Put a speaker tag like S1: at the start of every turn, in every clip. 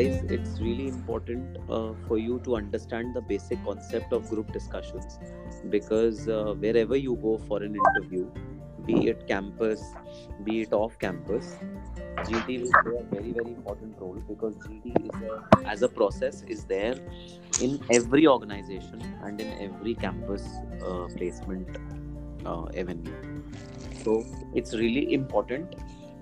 S1: guys it's really important uh, for you to understand the basic concept of group discussions because uh, wherever you go for an interview be it campus be it off campus GD will play a very very important role because GD is a, as a process is there in every organization and in every campus uh, placement uh, avenue. So it's really important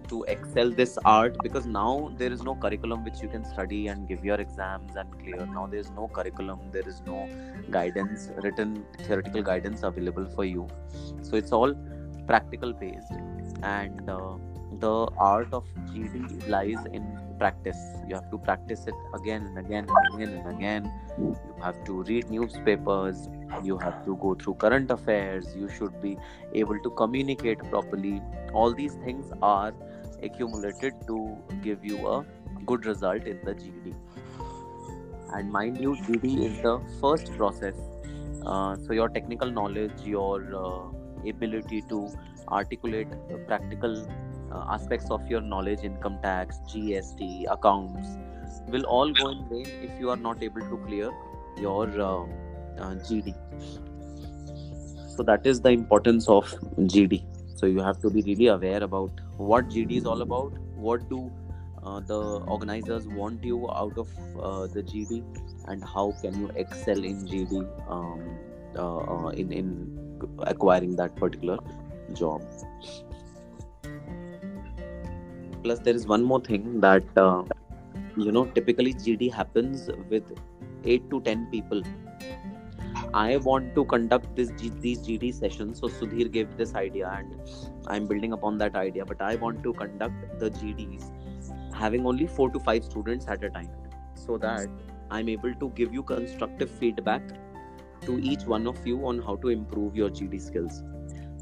S1: to excel this art because now there is no curriculum which you can study and give your exams and clear. Now there is no curriculum, there is no guidance, written theoretical guidance available for you. So it's all practical based and uh, the art of GD lies in practice. You have to practice it again and again and again and again. You have to read newspapers. You have to go through current affairs. You should be able to communicate properly. All these things are accumulated to give you a good result in the GD. And mind you, GD is the first process. Uh, so your technical knowledge, your uh, ability to articulate practical uh, aspects of your knowledge income tax gst accounts will all go in vain if you are not able to clear your uh, uh, gd so that is the importance of gd so you have to be really aware about what gd is all about. What do uh, the organizers want you out of uh, the gd and how can you excel in gd um, uh, in in acquiring that particular job? Plus there is one more thing that uh, you know typically gd happens with 8 to 10 people i want to conduct this these gd sessions. So sudhir gave this idea and i'm building upon that idea but i want to conduct the gds having only 4 to 5 students at a time. So that i'm able to give you constructive feedback to each one of you on how to improve your gd skills.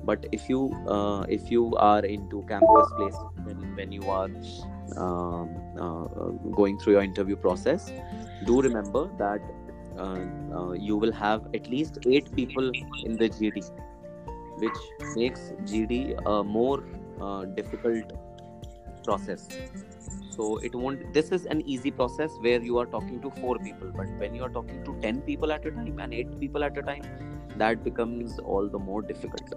S1: But if you uh, if you are into campus place when, when you are um, uh, going through your interview process do remember that uh, uh you will have at least eight people in the gd which makes gd a more uh, difficult process. So it won't this is an easy process where you are talking to four people but when you are talking to 10 people at a time and eight people at a time that becomes all the more difficult